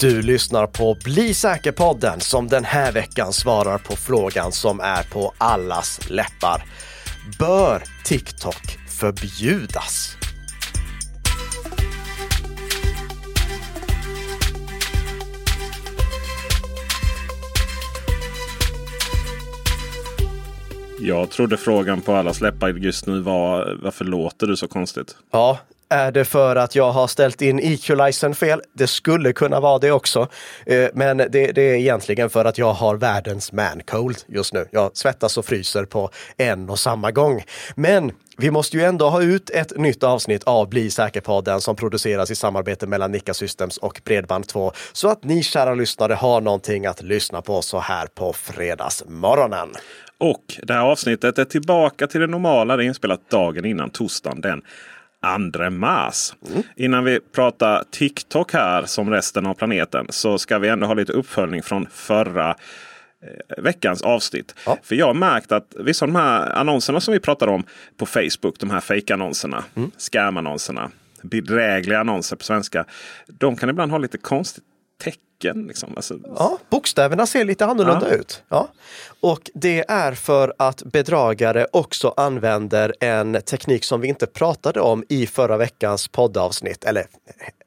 Du lyssnar på Bli säker-podden som den här veckan svarar på frågan som är på allas läppar. Bör TikTok förbjudas? Jag trodde frågan på allas läppar just nu var varför låter du så konstigt? Ja, är det för att jag har ställt in equalizern fel? Det skulle kunna vara det också. Eh, men det, det, är egentligen för att jag har världens man-cold just nu. Jag svettas och fryser på en och samma gång. Men vi måste ju ändå ha ut ett nytt avsnitt av Bli säker-podden som produceras i samarbete mellan Nika Systems och Bredband2 så att ni kära lyssnare har någonting att lyssna på så här på fredagsmorgonen. Och det här avsnittet är tillbaka till det normala. Det är inspelat dagen innan torsdagen den 2 mars. Mm. Innan vi pratar TikTok här som resten av planeten så ska vi ändå ha lite uppföljning från förra eh, veckans avsnitt. Ja. För jag har märkt att vissa av de här annonserna som vi pratar om på Facebook, de här fake-annonserna, mm. scam-annonserna, bedrägliga annonser på svenska. De kan ibland ha lite konstigt tecken. Liksom. Alltså... Ja, bokstäverna ser lite annorlunda ja. ut. Ja. Och det är för att bedragare också använder en teknik som vi inte pratade om i förra veckans poddavsnitt. Eller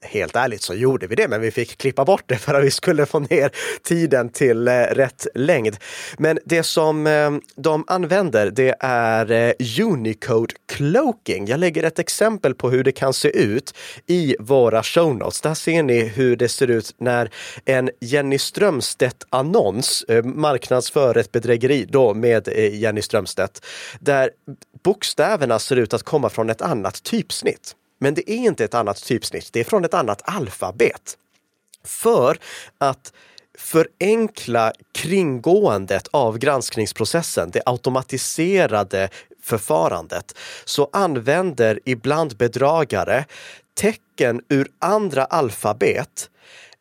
helt ärligt så gjorde vi det, men vi fick klippa bort det för att vi skulle få ner tiden till eh, rätt längd. Men det som eh, de använder, det är eh, Unicode cloaking. Jag lägger ett exempel på hur det kan se ut i våra show notes. Där ser ni hur det ser ut när en Jenny Strömstedt-annons eh, marknadsför ett bedrägeri då med eh, Jenny Strömstedt, där bokstäverna ser ut att komma från ett annat typsnitt. Men det är inte ett annat typsnitt, det är från ett annat alfabet. För att förenkla kringgåendet av granskningsprocessen, det automatiserade förfarandet, så använder ibland bedragare tecken ur andra alfabet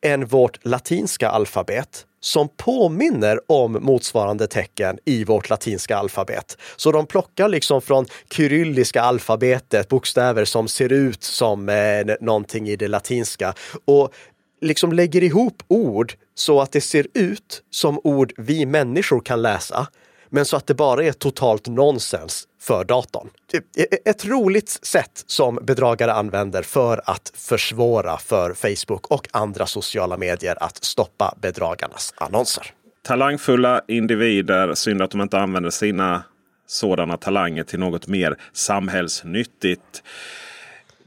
än vårt latinska alfabet som påminner om motsvarande tecken i vårt latinska alfabet. Så de plockar liksom från kyrilliska alfabetet bokstäver som ser ut som eh, någonting i det latinska och liksom lägger ihop ord så att det ser ut som ord vi människor kan läsa men så att det bara är totalt nonsens för datorn. Typ, e, e, ett roligt sätt som bedragare använder för att försvåra för Facebook och andra sociala medier att stoppa bedragarnas annonser. Talangfulla individer, synd att de inte använder sina sådana talanger till något mer samhällsnyttigt.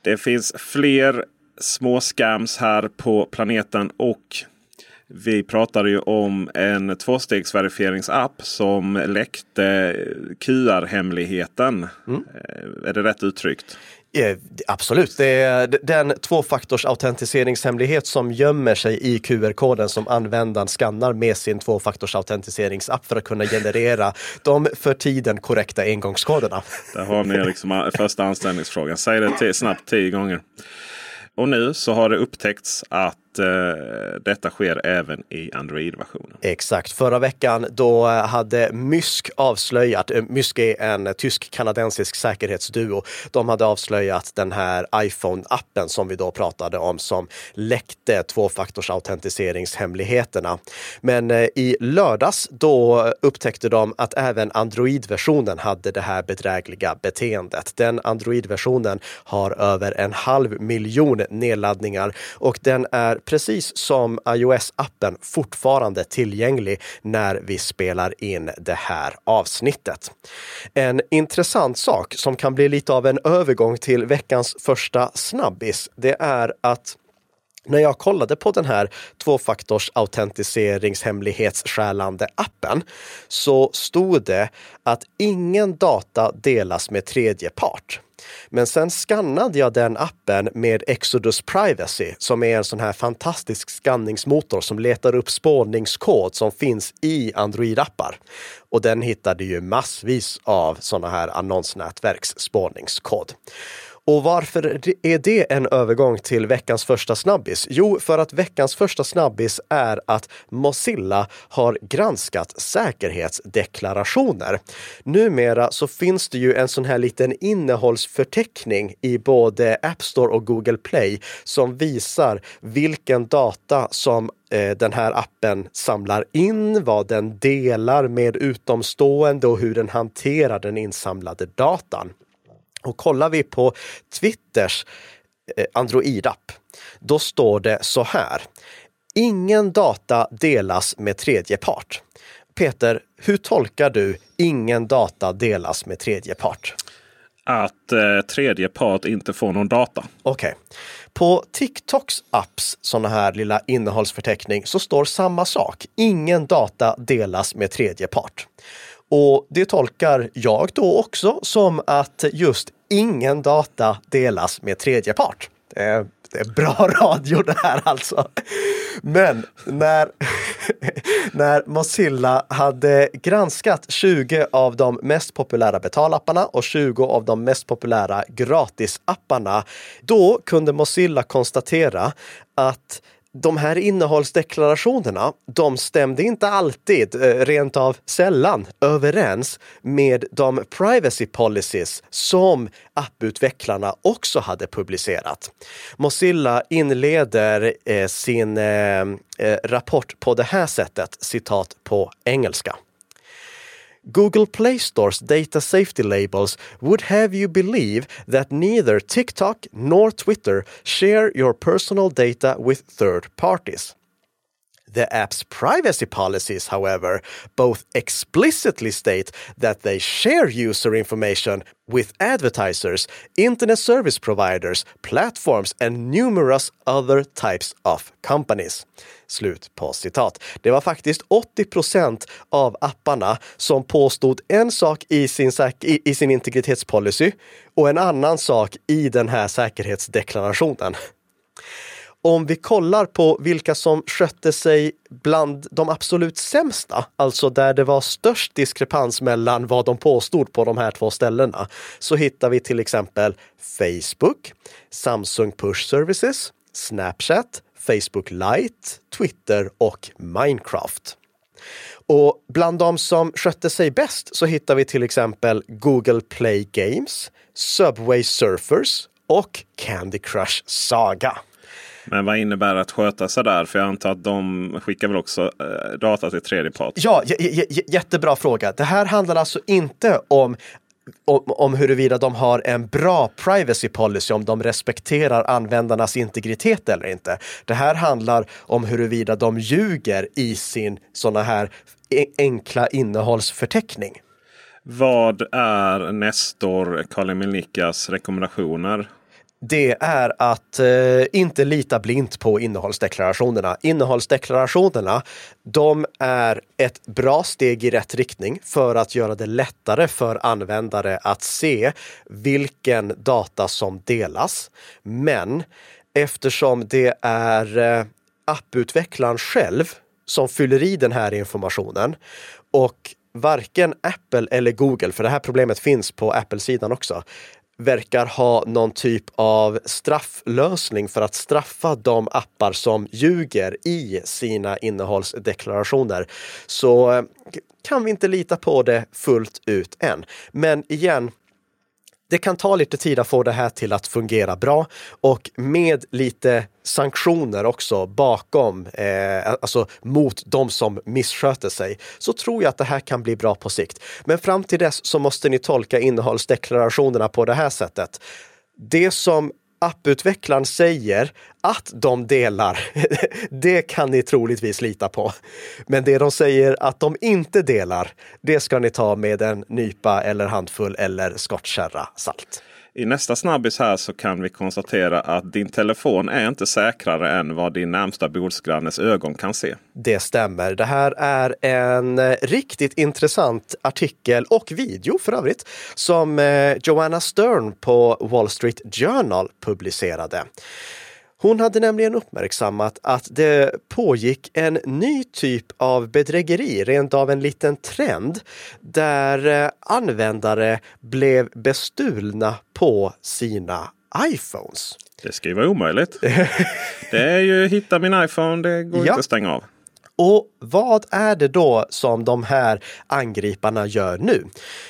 Det finns fler små scams här på planeten och vi pratade ju om en tvåstegsverifieringsapp som läckte QR-hemligheten. Mm. Eh, är det rätt uttryckt? Ja, absolut, det är den tvåfaktorsautentiseringshemlighet som gömmer sig i QR-koden som användaren skannar med sin tvåfaktorsautentiseringsapp för att kunna generera de för tiden korrekta engångskoderna. Där har ni liksom första anställningsfrågan. Säg det snabbt tio gånger. Och nu så har det upptäckts att eh, detta sker även i Android-versionen. Exakt. Förra veckan då eh, hade Mysk avslöjat, eh, Mysk är en tysk-kanadensisk säkerhetsduo. De hade avslöjat den här iPhone-appen som vi då pratade om som läckte tvåfaktorsautentiseringshemligheterna. Men eh, i lördags då upptäckte de att även Android-versionen hade det här bedrägliga beteendet. Den Android-versionen har över en halv miljon nedladdningar och den är precis som iOS-appen fortfarande tillgänglig när vi spelar in det här avsnittet. En intressant sak som kan bli lite av en övergång till veckans första snabbis, det är att när jag kollade på den här tvåfaktors autentiseringsshemlighetssjälande appen så stod det att ingen data delas med tredje part. Men sen skannade jag den appen med Exodus Privacy som är en sån här fantastisk skanningsmotor som letar upp spårningskod som finns i Android-appar. Och den hittade ju massvis av såna här annonsnätverks spårningskod. Och varför är det en övergång till veckans första snabbis? Jo, för att veckans första snabbis är att Mozilla har granskat säkerhetsdeklarationer. Numera så finns det ju en sån här liten innehållsförteckning i både App Store och Google Play som visar vilken data som eh, den här appen samlar in, vad den delar med utomstående och hur den hanterar den insamlade datan. Och kollar vi på Twitters eh, Android-app, då står det så här. Ingen data delas med tredje part. Peter, hur tolkar du ingen data delas med tredje part? Att eh, tredje part inte får någon data. Okej. Okay. På TikToks apps sådana här lilla innehållsförteckning så står samma sak. Ingen data delas med tredje part. Och det tolkar jag då också som att just ingen data delas med tredje part. Det är, det är bra radio det här alltså. Men när, när Mozilla hade granskat 20 av de mest populära betalapparna och 20 av de mest populära gratisapparna, då kunde Mozilla konstatera att de här innehållsdeklarationerna, de stämde inte alltid, eh, rent av sällan, överens med de privacy policies som apputvecklarna också hade publicerat. Mozilla inleder eh, sin eh, eh rapport på det här sättet, citat på engelska. Google Play Store's data safety labels would have you believe that neither TikTok nor Twitter share your personal data with third parties. The app's privacy policies, however, both explicitly state that they share user information with advertisers, internet service providers, platforms and numerous other types of companies. Slut på citat. Det var faktiskt 80 procent av apparna som påstod en sak i sin, i, i sin integritetspolicy och en annan sak i den här säkerhetsdeklarationen om vi kollar på vilka som skötte sig bland de absolut sämsta, alltså där det var störst diskrepans mellan vad de påstod på de här två ställena, så hittar vi till exempel Facebook, Samsung Push Services, Snapchat, Facebook Lite, Twitter och Minecraft. Och bland de som skötte sig bäst så hittar vi till exempel Google Play Games, Subway Surfers och Candy Crush Saga. Men vad innebär att sköta sig där? För jag antar att de skickar väl också eh, data till tredje part? Ja, jättebra fråga. Det här handlar alltså inte om om, om huruvida de har en bra privacy policy, om de respekterar användarnas integritet eller inte. Det här handlar om huruvida de ljuger i sin sådana här e-, enkla innehållsförteckning. Vad är Nestor Kalimilikas rekommendationer det är att eh, inte lita blint på innehållsdeklarationerna. Innehållsdeklarationerna, de är ett bra steg i rätt riktning för att göra det lättare för användare att se vilken data som delas. Men eftersom det är eh, apputvecklaren själv som fyller i den här informationen och varken Apple eller Google, för det här problemet finns på Apple-sidan också, verkar ha någon typ av strafflösning för att straffa de appar som ljuger i sina innehållsdeklarationer. Så eh, kan vi inte lita på det fullt ut än. Men igen, det kan ta lite tid att få det här till att fungera bra och med lite sanktioner också bakom, eh, alltså mot de som missköter sig, så tror jag att det här kan bli bra på sikt. Men fram till dess så måste ni tolka innehållsdeklarationerna på det här sättet. Det som apputvecklaren säger att de delar, det kan ni troligtvis lita på. Men det de säger att de inte delar, det ska ni ta med en nypa eller handfull eller skottkärra salt. I nästa snabbis här så kan vi konstatera att din telefon är inte säkrare än vad din närmsta bordsgrannes ögon kan se. Det stämmer. Det här är en eh, riktigt intressant artikel och video för övrigt som eh, Joanna Stern på Wall Street Journal publicerade. Hon hade nämligen uppmärksammat att det pågick en ny typ av bedrägeri, rent av en liten trend, där eh, användare blev bestulna på sina iPhones. Det ska ju vara omöjligt. det är ju hitta min iPhone, det går ja. inte att stänga av. Och vad är det då som de här angriparna gör nu?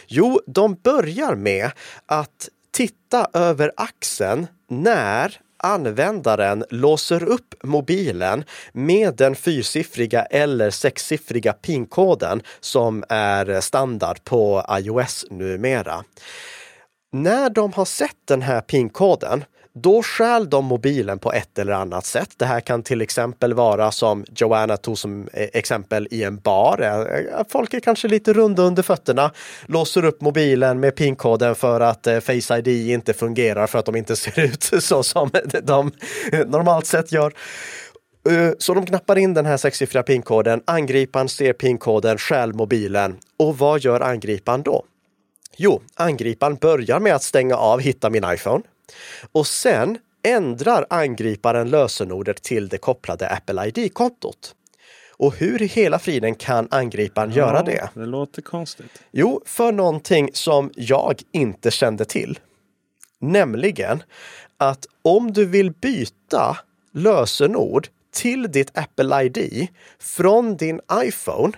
Jo, de börjar med att titta över axeln när användaren låser upp mobilen med den fyrsiffriga eller sexsiffriga PIN-koden som är standard på iOS numera. När de har sett den här PIN-koden då stjäl de mobilen på ett eller annat sätt. Det här kan till exempel vara som Joanna tog som eh, exempel i en bar. Eh, eh, folk är kanske lite runda under fötterna, låser upp mobilen med pinkoden för att Face ID inte fungerar för att de inte ser ut så som de normalt sett gör. Så de knappar in den här sexsiffriga pinkoden, angriparen ser pinkoden, stjäl mobilen och vad gör angriparen då? Jo, angriparen börjar med att stänga av Hitta min iPhone. Och sen ändrar angriparen lösenordet till det kopplade Apple ID-kontot. Och hur i hela friden kan angriparen ja, göra det? Det låter konstigt. Jo, för någonting som jag inte kände till. Nämligen att om du vill byta lösenord till ditt Apple ID från din iPhone,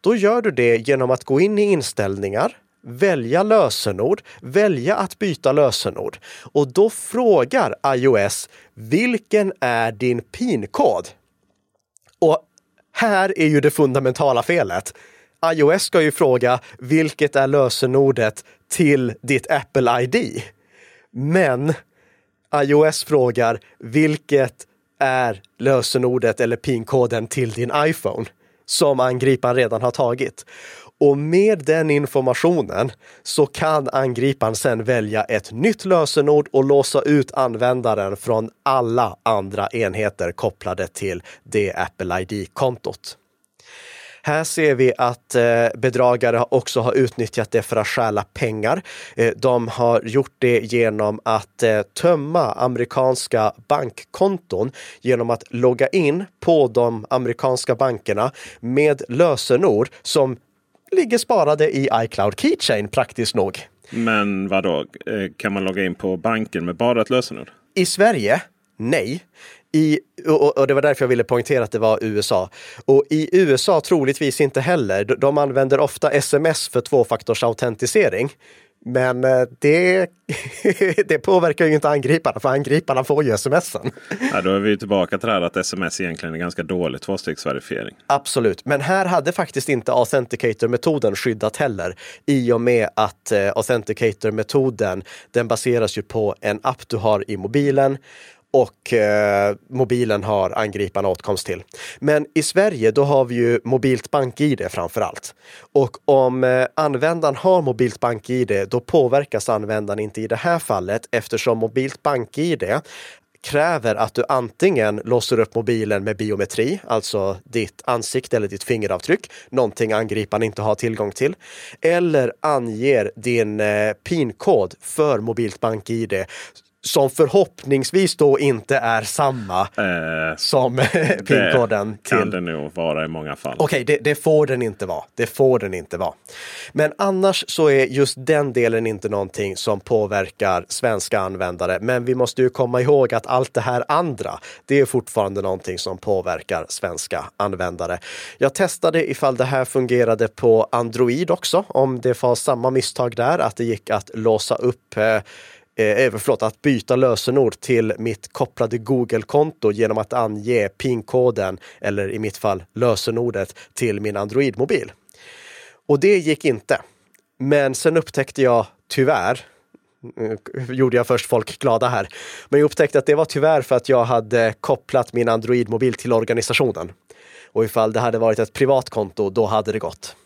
då gör du det genom att gå in i inställningar, välja lösenord, välja att byta lösenord. Och då frågar iOS, vilken är din PIN-kod? Och här är ju det fundamentala felet. iOS ska ju fråga, vilket är lösenordet till ditt Apple ID? Men iOS frågar, vilket är lösenordet eller PIN-koden till din iPhone? Som angriparen redan har tagit. Och med den informationen så kan angriparen sedan välja ett nytt lösenord och låsa ut användaren från alla andra enheter kopplade till det Apple ID-kontot. Här ser vi att eh, bedragare också har utnyttjat det för att stjäla pengar. Eh, de har gjort det genom att eh, tömma amerikanska bankkonton genom att logga in på de amerikanska bankerna med lösenord som ligger sparade i iCloud Keychain praktiskt nog. Men vad då? Eh, kan man logga in på banken med bara ett lösenord? I Sverige? Nej. I, och, och, det var därför jag ville poängtera att det var USA. Och i USA troligtvis inte heller. De använder ofta sms för tvåfaktorsautentisering. Men eh, det, det påverkar ju inte angriparna, för angriparna får ju smsen. Ja, då är vi tillbaka till det här att sms egentligen är ganska dålig tvåstegsverifiering. Absolut, men här hade faktiskt inte Authenticator-metoden skyddat heller. I och med att eh, Authenticator-metoden, den baseras ju på en app du har i mobilen och eh, mobilen har angriparna åtkomst till. Men i Sverige, då har vi ju mobilt bank-id framför allt. Och om eh, användaren har mobilt bank-id, då påverkas användaren inte i det här fallet eftersom mobilt bank-id kräver att du antingen låser upp mobilen med biometri, alltså ditt ansikte eller ditt fingeravtryck, någonting angriparen inte har tillgång till, eller anger din eh, PIN-kod för mobilt bank-id som förhoppningsvis då inte är samma eh, som pinkoden till... kan det nog vara i många fall. Okej, okay, det, det, får den inte vara. Det får den inte vara. Men annars så är just den delen inte någonting som påverkar svenska användare. Men vi måste ju komma ihåg att allt det här andra, det är fortfarande någonting som påverkar svenska användare. Jag testade ifall det här fungerade på Android också, om det var samma misstag där, att det gick att låsa upp eh, eh, förlåt, att byta lösenord till mitt kopplade Google-konto genom att ange PIN-koden, eller i mitt fall lösenordet, till min Android-mobil. Och det gick inte. Men sen upptäckte jag tyvärr, eh, gjorde jag först folk glada här, men jag upptäckte att det var tyvärr för att jag hade kopplat min Android-mobil till organisationen. Och ifall det hade varit ett privat konto, då hade det gått.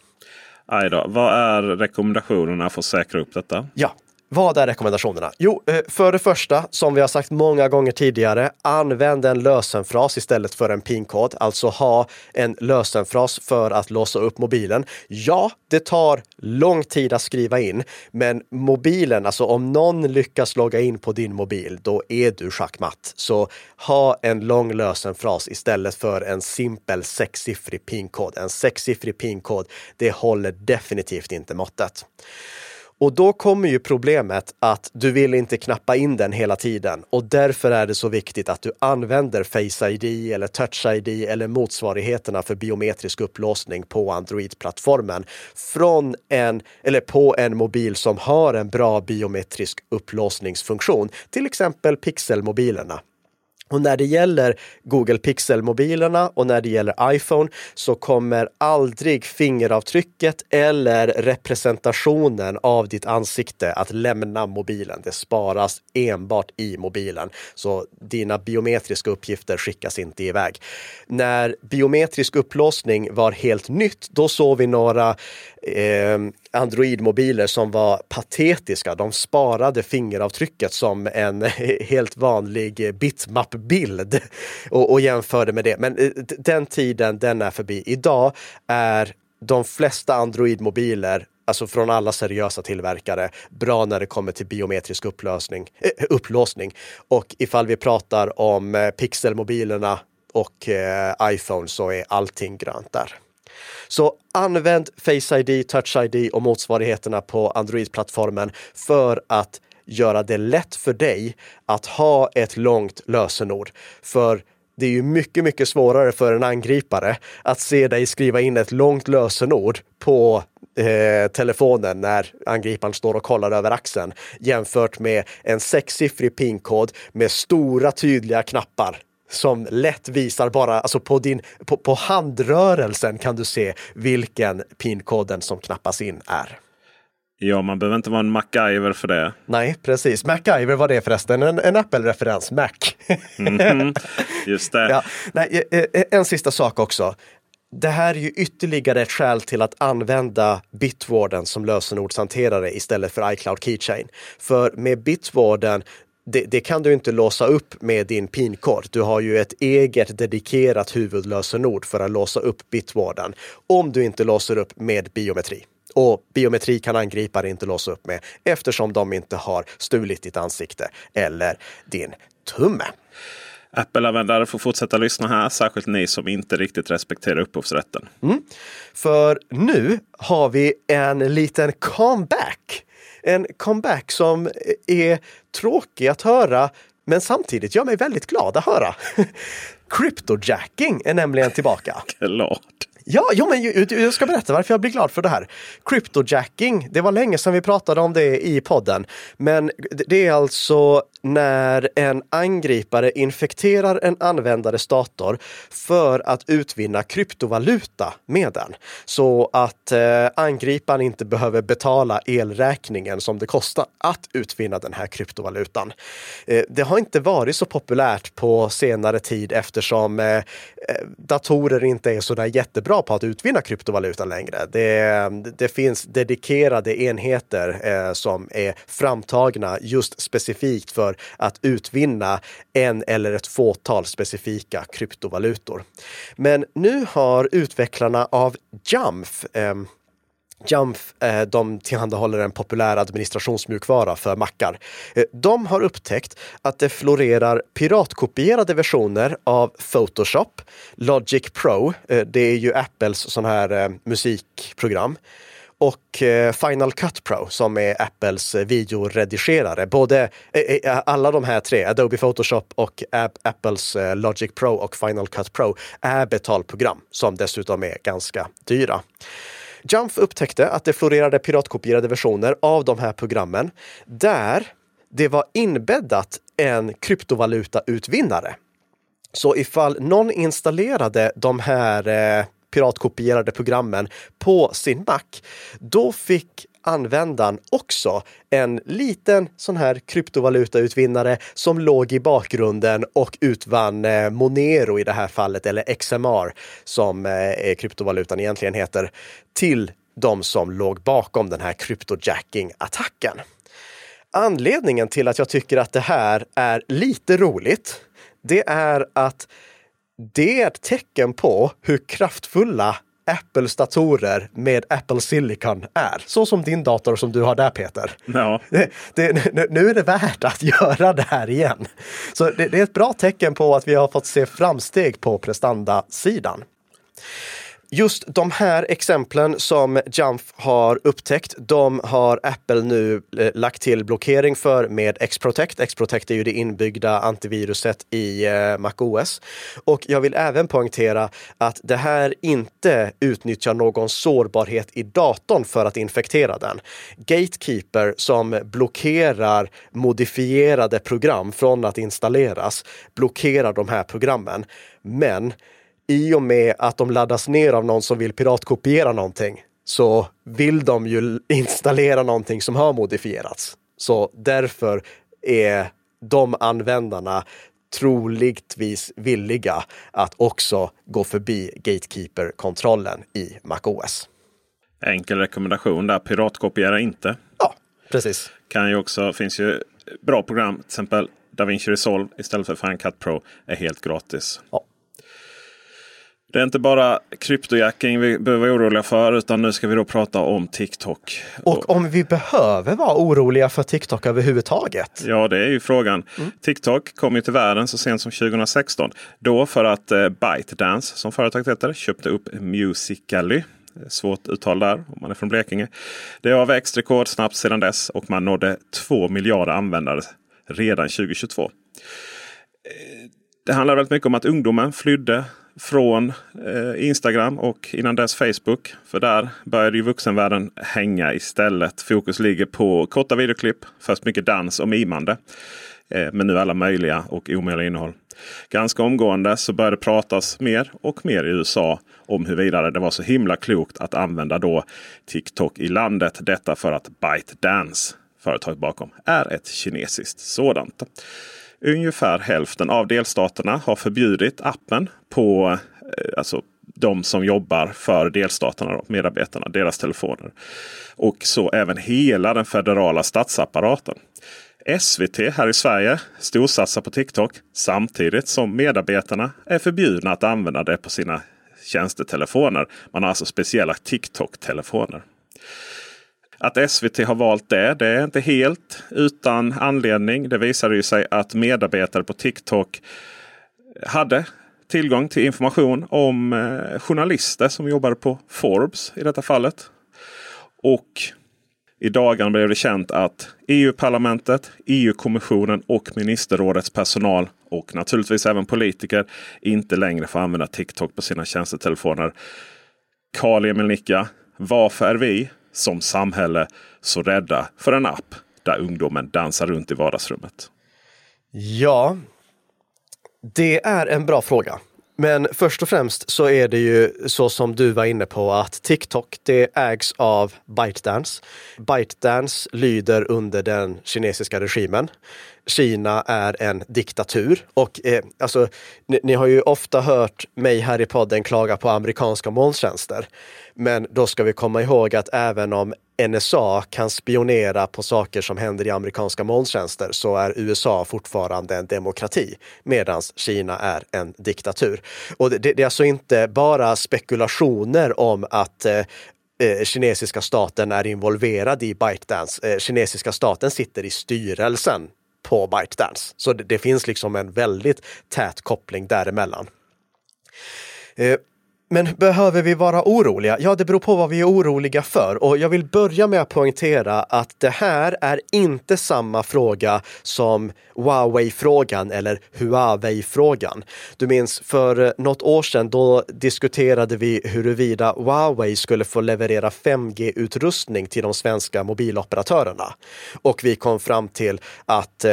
Aj då. Vad är rekommendationerna för att säkra upp detta? Ja, vad är rekommendationerna? Jo, eh, för det första, som vi har sagt många gånger tidigare, använd en lösenfras istället för en pinkod. Alltså ha en lösenfras för att låsa upp mobilen. Ja, det tar lång tid att skriva in, men mobilen, alltså om någon lyckas logga in på din mobil, då är du schackmatt. Så ha en lång lösenfras istället för en simpel sexsiffrig pinkod. En sexsiffrig pinkod, det håller definitivt inte måttet. Och då kommer ju problemet att du vill inte knappa in den hela tiden och därför är det så viktigt att du använder Face ID eller Touch ID eller motsvarigheterna för biometrisk upplåsning på Android-plattformen från en eller på en mobil som har en bra biometrisk upplåsningsfunktion, till exempel pixelmobilerna. Och när det gäller Google Pixel-mobilerna och när det gäller iPhone så kommer aldrig fingeravtrycket eller representationen av ditt ansikte att lämna mobilen. Det sparas enbart i mobilen, så dina biometriska uppgifter skickas inte iväg. När biometrisk upplåsning var helt nytt, då såg vi några eh, Android-mobiler som var patetiska. De sparade fingeravtrycket som en helt vanlig bitmap-bild och, och jämförde med det. Men eh, den tiden, den är förbi. Idag är de flesta Android-mobiler alltså från alla seriösa tillverkare, bra när det kommer till biometrisk upplösning, äh, upplåsning. Och ifall vi pratar om eh, pixelmobilerna och iPhone så är allting grönt där. Så använd Face ID, Touch ID och motsvarigheterna på Android-plattformen för att göra det lätt för dig att ha ett långt lösenord. För det är ju mycket, mycket svårare för en angripare att se dig skriva in ett långt lösenord på eh, telefonen när angriparen står och kollar över axeln jämfört med en sexsiffrig pinkod med stora tydliga knappar som lätt visar bara, alltså på, din, på, på handrörelsen kan du se vilken pinkoden som knappas in är. Ja, man behöver inte vara en MacGyver för det. Nej, precis. MacGyver var det förresten, en, en Apple-referens, Mac. mm, just det. Ja, nej, eh, eh, en sista sak också. Det här är ju ytterligare ett skäl till att använda Bitwarden som lösenordshanterare istället för iCloud Keychain. För med Bitwarden det, det, kan du inte låsa upp med din pinkod. Du har ju ett eget dedikerat huvudlösenord för att låsa upp bitwarden om du inte låser upp med biometri. Och biometri kan angripare inte låsa upp med eftersom de inte har stulit ditt ansikte eller din tumme. Apple-användare får fortsätta lyssna här, särskilt ni som inte riktigt respekterar upphovsrätten. Mm. För nu har vi en liten comeback en comeback som är tråkig att höra men samtidigt gör mig väldigt glad att höra. Cryptojacking är nämligen tillbaka. Klart. Ja, ja, men jag ska berätta varför jag blir glad för det här. Cryptojacking, det var länge sedan vi pratade om det i podden. Men det är alltså när en angripare infekterar en användares dator för att utvinna kryptovaluta med den. Så att eh, angriparen inte behöver betala elräkningen som det kostar att utvinna den här kryptovalutan. Eh, det har inte varit så populärt på senare tid eftersom eh, eh datorer inte är så där bra på att utvinna kryptovaluta längre. Det, det finns dedikerade enheter eh, som är framtagna just specifikt för att utvinna en eller ett fåtal specifika kryptovalutor. Men nu har utvecklarna av Jamf eh, Jamf, eh, de tillhandahåller en populär administrationsmjukvara för mackar. Eh, de har upptäckt att det florerar piratkopierade versioner av Photoshop, Logic Pro, eh, det är ju Apples sån här eh, musikprogram, och Final Cut Pro som är Apples videoredigerare. Både alla de här tre, Adobe Photoshop och Apples Logic Pro och Final Cut Pro, är betalprogram som dessutom är ganska dyra. Jump upptäckte att det florerade piratkopierade versioner av de här programmen där det var inbäddat en kryptovalutautvinnare. Så ifall någon installerade de här eh, piratkopierade programmen på sin Mac, då fick användaren också en liten sån här kryptovalutautvinnare som låg i bakgrunden och utvann eh, Monero i det här fallet, eller XMR som eh, kryptovalutan egentligen heter, till de som låg bakom den här kryptojacking-attacken. Anledningen till att jag tycker att det här är lite roligt, det är att det är ett tecken på hur kraftfulla Apples datorer med Apple Silicon är. Så som din dator som du har där Peter. Ja. Det, det, nu är det värt att göra det här igen. Så det, det är ett bra tecken på att vi har fått se framsteg på prestandasidan. Just de här exemplen som Jamf har upptäckt, de har Apple nu eh, lagt till blockering för med X-protect. X-protect är ju det inbyggda antiviruset i eh, MacOS. Och jag vill även poängtera att det här inte utnyttjar någon sårbarhet i datorn för att infektera den. Gatekeeper som blockerar modifierade program från att installeras blockerar de här programmen. Men i och med att de laddas ner av någon som vill piratkopiera någonting så vill de ju installera någonting som har modifierats. Så därför är de användarna troligtvis villiga att också gå förbi Gatekeeper-kontrollen i MacOS. Enkel rekommendation där, piratkopiera inte. Ja, precis. Kan ju också, finns ju bra program, till exempel DaVinci Resolve istället för Final Cut Pro är helt gratis. Ja. Det är inte bara kryptojacking vi behöver vara oroliga för utan nu ska vi då prata om TikTok. Och om vi behöver vara oroliga för TikTok överhuvudtaget? Ja, det är ju frågan. Mm. TikTok kom ju till världen så sent som 2016. Då för att eh, ByteDance, som företaget heter, köpte upp Musical.ly. Svårt uttal där om man är från Blekinge. Det har växt rekordsnabbt sedan dess och man nådde 2 miljarder användare redan 2022. Eh, det handlar väldigt mycket om att ungdomen flydde från eh, Instagram och innan dess Facebook. För där började ju vuxenvärlden hänga istället. Fokus ligger på korta videoklipp, först mycket dans och mimande. Eh, men nu alla möjliga och omöjliga innehåll. Ganska omgående så började det pratas mer och mer i USA om huruvida det var så himla klokt att använda då TikTok i landet. Detta för att ByteDance, företaget bakom, är ett kinesiskt sådant. Ungefär hälften av delstaterna har förbjudit appen på eh, alltså, de som jobbar för delstaterna, då, medarbetarna, deras telefoner. Och så även hela den federala statsapparaten. SVT här i Sverige storsatsar på TikTok samtidigt som medarbetarna är förbjudna att använda det på sina tjänstetelefoner. Man har alltså speciella TikTok-telefoner. Att SVT har valt det, det är inte helt utan anledning. Det visade ju sig att medarbetare på TikTok hade tillgång till information om eh, journalister som jobbade på Forbes i detta fallet. Och i dagarna blev det känt att EU-parlamentet, EU-kommissionen och ministerrådets personal och naturligtvis även politiker inte längre får använda TikTok på sina tjänstetelefoner. Karl Emil Nicka, varför är vi som samhälle så rädda för en app där ungdomen dansar runt i vardagsrummet? Ja, det är en bra fråga. Men först och främst så är det ju så som du var inne på att TikTok det ägs av ByteDance. ByteDance lyder under den kinesiska regimen. Kina är en diktatur och eh, alltså, ni, ni, har ju ofta hört mig här i podden klaga på amerikanska molntjänster. Men då ska vi komma ihåg att även om NSA kan spionera på saker som händer i amerikanska molntjänster så är USA fortfarande en demokrati medan Kina är en diktatur. Och det, det är alltså inte bara spekulationer om att eh, eh kinesiska staten är involverad i ByteDance. Eh, kinesiska staten sitter i styrelsen på ByteDance. Så det, det finns liksom en väldigt tät koppling däremellan. Eh, men behöver vi vara oroliga? Ja, det beror på vad vi är oroliga för. Och jag vill börja med att poängtera att det här är inte samma fråga som Huawei-frågan eller Huawei-frågan. Du minns för något år sedan, då diskuterade vi huruvida Huawei skulle få leverera 5G-utrustning till de svenska mobiloperatörerna. Och vi kom fram till att eh,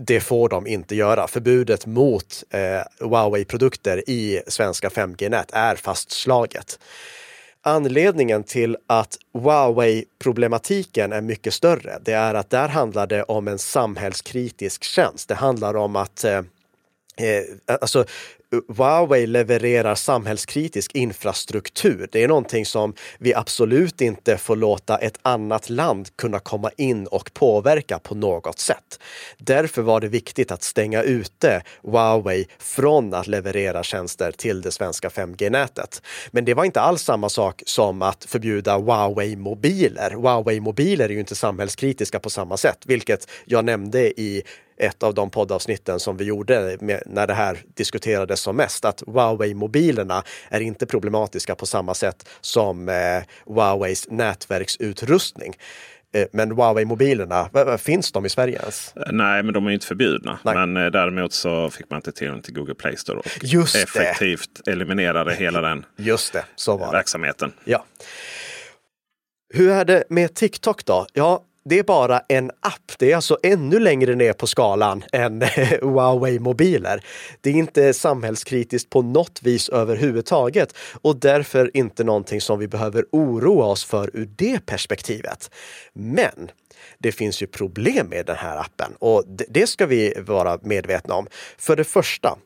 det får de inte göra. Förbudet mot eh, Huawei-produkter i svenska 5G-nät är fastslaget. Anledningen till att Huawei-problematiken är mycket större, det är att där handlar det om en samhällskritisk tjänst. Det handlar om att eh, eh alltså, Huawei levererar samhällskritisk infrastruktur. Det är någonting som vi absolut inte får låta ett annat land kunna komma in och påverka på något sätt. Därför var det viktigt att stänga ute Huawei från att leverera tjänster till det svenska 5G-nätet. Men det var inte alls samma sak som att förbjuda Huawei-mobiler. Huawei-mobiler är ju inte samhällskritiska på samma sätt, vilket jag nämnde i ett av de poddavsnitten som vi gjorde med, när det här diskuterades som mest, att Huawei-mobilerna är inte problematiska på samma sätt som eh, Huaweis nätverksutrustning. Eh, men Huawei-mobilerna, finns de i Sverige ens? Eh, nej, men de är inte förbjudna. Nej. Men eh, däremot så fick man inte tillgång till Google Play Store och Just effektivt det. eliminerade hela den Just det, så var verksamheten. Ja. Hur är det med TikTok då? Ja, det är bara en app. Det är alltså ännu längre ner på skalan än Huawei-mobiler. Det är inte samhällskritiskt på något vis överhuvudtaget och därför inte någonting som vi behöver oroa oss för ur det perspektivet. Men det finns ju problem med den här appen och det ska vi vara medvetna om. För det första,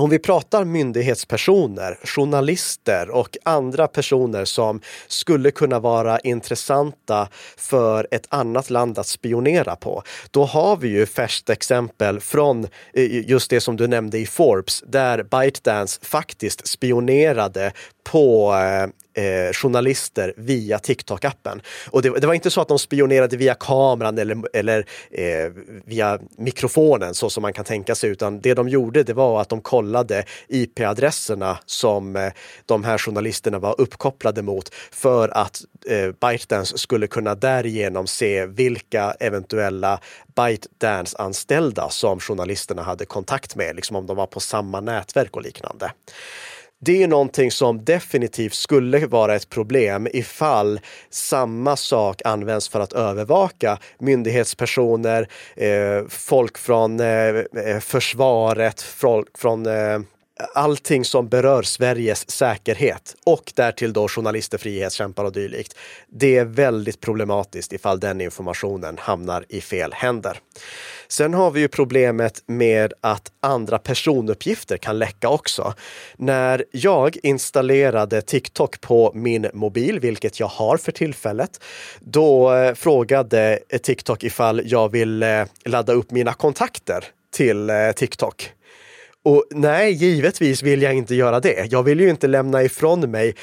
om vi pratar myndighetspersoner, journalister och andra personer som skulle kunna vara intressanta för ett annat land att spionera på, då har vi ju färskt exempel från eh, just det som du nämnde i Forbes, där ByteDance faktiskt spionerade på eh, eh, journalister via TikTok-appen. Och det, det, var inte så att de spionerade via kameran eller, eller eh, via mikrofonen så som man kan tänka sig, utan det de gjorde det var att de kollade IP-adresserna som eh, de här journalisterna var uppkopplade mot för att eh, ByteDance skulle kunna därigenom se vilka eventuella ByteDance-anställda som journalisterna hade kontakt med, liksom om de var på samma nätverk och liknande. Det är någonting som definitivt skulle vara ett problem ifall samma sak används för att övervaka myndighetspersoner, eh, folk från eh, eh försvaret, folk från eh, allting som berör Sveriges säkerhet och därtill då journalister, frihetskämpar och dylikt. Det är väldigt problematiskt ifall den informationen hamnar i fel händer. Sen har vi ju problemet med att andra personuppgifter kan läcka också. När jag installerade TikTok på min mobil, vilket jag har för tillfället, då eh, frågade TikTok ifall jag vill eh, ladda upp mina kontakter till eh, TikTok. Och nej, givetvis vill jag inte göra det. Jag vill ju inte lämna ifrån mig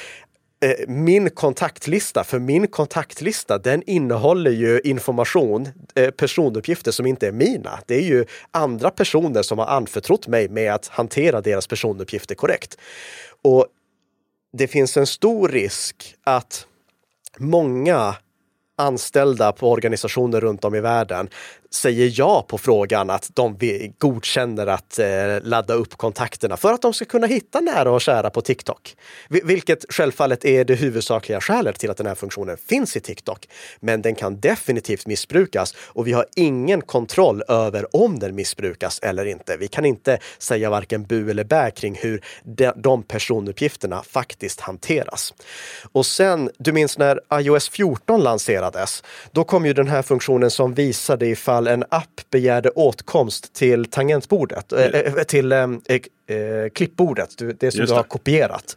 eh, min kontaktlista, för min kontaktlista den innehåller ju information, eh, personuppgifter som inte är mina. Det är ju andra personer som har anförtrott mig med att hantera deras personuppgifter korrekt. Och det finns en stor risk att många anställda på organisationer runt om i världen säger ja på frågan att de godkänner att eh, ladda upp kontakterna för att de ska kunna hitta nära och kära på TikTok. Vilket självfallet är det huvudsakliga skälet till att den här funktionen finns i TikTok. Men den kan definitivt missbrukas och vi har ingen kontroll över om den missbrukas eller inte. Vi kan inte säga varken bu eller bä kring hur de, de personuppgifterna faktiskt hanteras. Och sen, du minns när iOS 14 lanserades? Då kom ju den här funktionen som visade ifall en app begärde åtkomst till tangentbordet, mm. äh, till äh, äh, klippbordet, det som Just du har kopierat.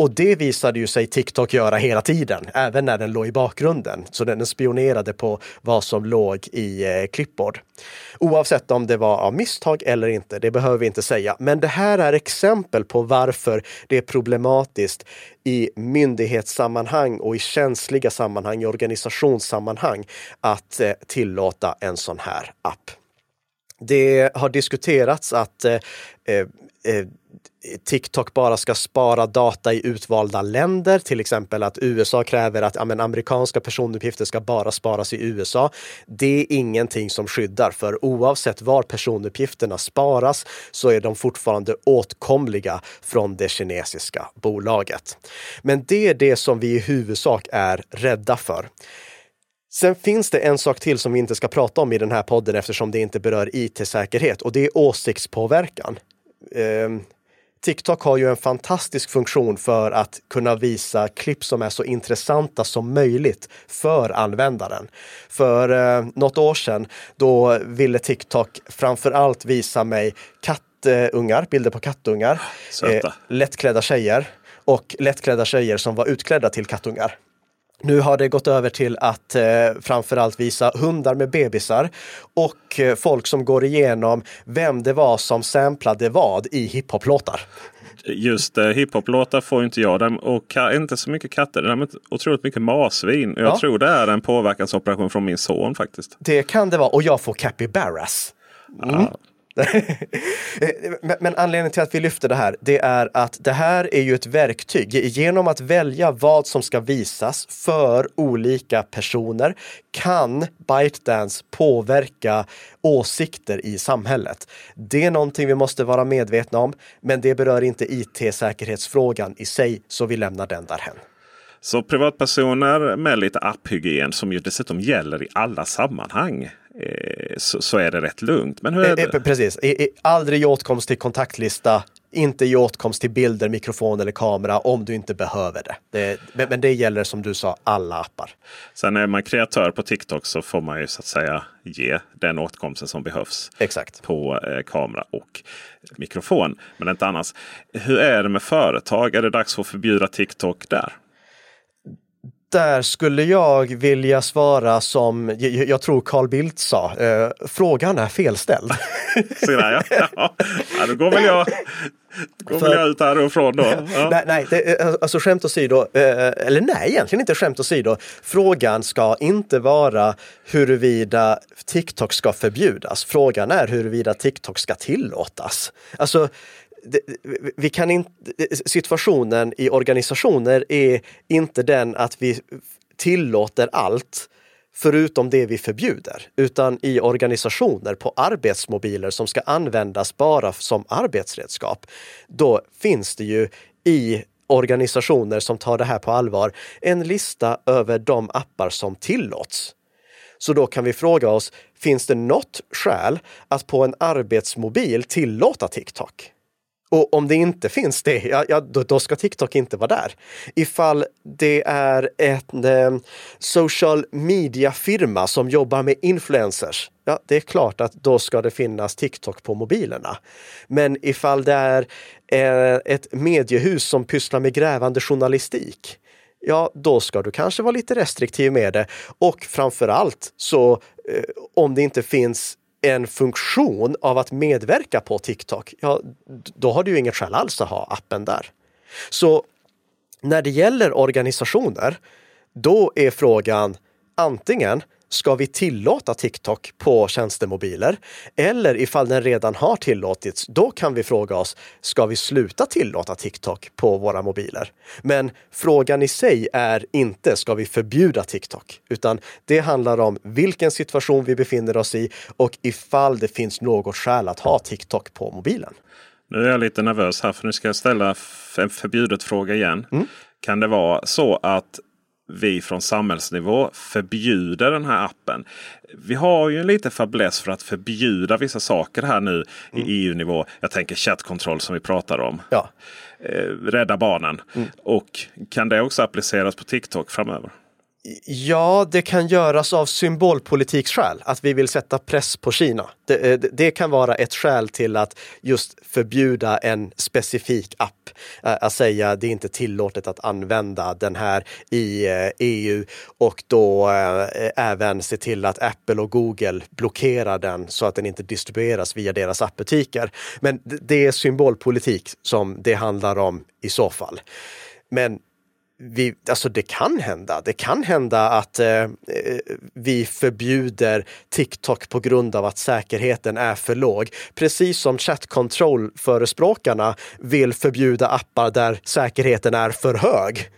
Och det visade ju sig TikTok göra hela tiden, även när den låg i bakgrunden. Så den spionerade på vad som låg i eh, clipboard. Oavsett om det var av misstag eller inte, det behöver vi inte säga. Men det här är exempel på varför det är problematiskt i myndighetssammanhang och i känsliga sammanhang, i organisationssammanhang, att eh, tillåta en sån här app. Det har diskuterats att eh, eh, eh TikTok bara ska spara data i utvalda länder, till exempel att USA kräver att ja, men, amerikanska personuppgifter ska bara sparas i USA. Det är ingenting som skyddar, för oavsett var personuppgifterna sparas så är de fortfarande åtkomliga från det kinesiska bolaget. Men det är det som vi i huvudsak är rädda för. Sen finns det en sak till som vi inte ska prata om i den här podden eftersom det inte berör it-säkerhet och det är åsiktspåverkan. Um, TikTok har ju en fantastisk funktion för att kunna visa klipp som är så intressanta som möjligt för användaren. För eh, något år sedan, då ville TikTok framför allt visa mig kattungar, bilder på kattungar, Söta. lättklädda tjejer och lättklädda tjejer som var utklädda till kattungar. Nu har det gått över till att eh, framförallt visa hundar med bebisar och eh, folk som går igenom vem det var som samplade vad i hiphop-låtar. Just eh, hiphop-låtar får inte jag. Dem, och inte så mycket katter. Är otroligt mycket marsvin. Jag Ja. tror det är en påverkansoperation från min son faktiskt. Det kan det vara och jag får capybaras. Mm. men, men anledningen till att vi lyfter det här, det är att det här är ju ett verktyg. Genom att välja vad som ska visas för olika personer kan ByteDance påverka åsikter i samhället. Det är någonting vi måste vara medvetna om, men det berör inte IT-säkerhetsfrågan i sig, så vi lämnar den därhen. Så privatpersoner med lite apphygien som ju dessutom gäller i alla sammanhang. Eh, så, så är det rätt lugnt. Men hur är Eh, eh, det? Precis, I- i- aldrig ge åtkomst till kontaktlista, inte ge åtkomst till bilder, mikrofon eller kamera om du inte behöver det. det men, det gäller som du sa alla appar. Sen är man kreatör på TikTok så får man ju så att säga ge den åtkomsten som behövs. Exakt. på eh, kamera och mikrofon. Men inte annars. Hur är det med företag? Är det dags att förbjuda TikTok där? Där skulle jag vilja svara som jag, tror Carl Bildt sa, eh, frågan är felställd. Så där, ja. Ja. Ja, då går väl jag, går väl För- jag ut härifrån då. Ja. Nej, nej det, eh, alltså skämt åsido, eh, eller nej, egentligen inte skämt åsido. Frågan ska inte vara huruvida TikTok ska förbjudas. Frågan är huruvida TikTok ska tillåtas. Alltså, vi kan inte, situationen i organisationer är inte den att vi tillåter allt förutom det vi förbjuder, utan i organisationer på arbetsmobiler som ska användas bara som arbetsredskap. Då finns det ju i organisationer som tar det här på allvar en lista över de appar som tillåts. Så då kan vi fråga oss, finns det något skäl att på en arbetsmobil tillåta TikTok? Och om det inte finns det, ja, ja, då, då ska TikTok inte vara där. Ifall det är en eh, social media-firma som jobbar med influencers, ja, det är klart att då ska det finnas TikTok på mobilerna. Men ifall det är eh, ett mediehus som pysslar med grävande journalistik, ja, då ska du kanske vara lite restriktiv med det. Och framför allt så eh, om det inte finns en funktion av att medverka på TikTok, ja, då har du ju inget skäl alls att ha appen där. Så när det gäller organisationer, då är frågan antingen ska vi tillåta TikTok på tjänstemobiler? Eller ifall den redan har tillåtits, då kan vi fråga oss, ska vi sluta tillåta TikTok på våra mobiler? Men frågan i sig är inte, ska vi förbjuda TikTok? Utan det handlar om vilken situation vi befinner oss i och ifall det finns något skäl att ha TikTok på mobilen. Nu är jag lite nervös här för nu ska jag ställa en förbjudet fråga igen. Kan det vara så att vi från samhällsnivå förbjuder den här appen? Vi har ju en liten fäbless för att förbjuda vissa saker här nu i EU-nivå. Jag tänker chattkontroll som vi pratar om. Ja, Eh, rädda barnen. Och kan det också appliceras på TikTok framöver? Ja, det kan göras av symbolpolitiksskäl, att vi vill sätta press på Kina. Det, eh, det, det kan vara ett skäl till att just förbjuda en specifik app. Eh, att säga det är inte tillåtet att använda den här i eh, EU och då även se till att Apple och Google blockerar den så att den inte distribueras via deras appbutiker. Men det- det är symbolpolitik som det handlar om i så fall. Men vi, alltså det kan hända. Det kan hända att eh, eh, vi förbjuder TikTok på grund av att säkerheten är för låg. Precis som chat control-förespråkarna vill förbjuda appar där säkerheten är för hög.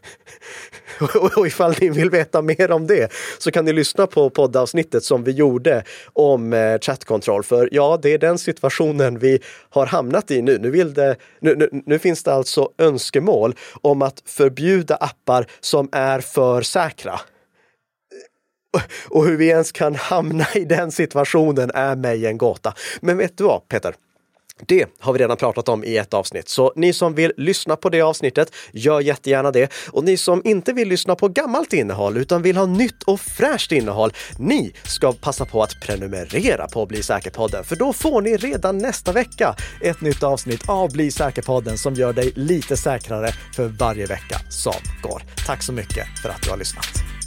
Och ifall ni vill veta mer om det så kan ni lyssna på poddavsnittet som vi gjorde om eh, chattkontroll. För ja, det är den situationen vi har hamnat i nu. Nu, vill det, nu, nu, nu finns det alltså önskemål om att förbjuda appar som är för säkra. Och hur vi ens kan hamna i den situationen är mig en gåta. Men vet du vad, Peter? Det har vi redan pratat om i ett avsnitt, så ni som vill lyssna på det avsnittet, gör jättegärna det. Och ni som inte vill lyssna på gammalt innehåll utan vill ha nytt och fräscht innehåll, ni ska passa på att prenumerera på Bli säker-podden, för då får ni redan nästa vecka ett nytt avsnitt av Bli säker-podden som gör dig lite säkrare för varje vecka som går. Tack så mycket för att du har lyssnat.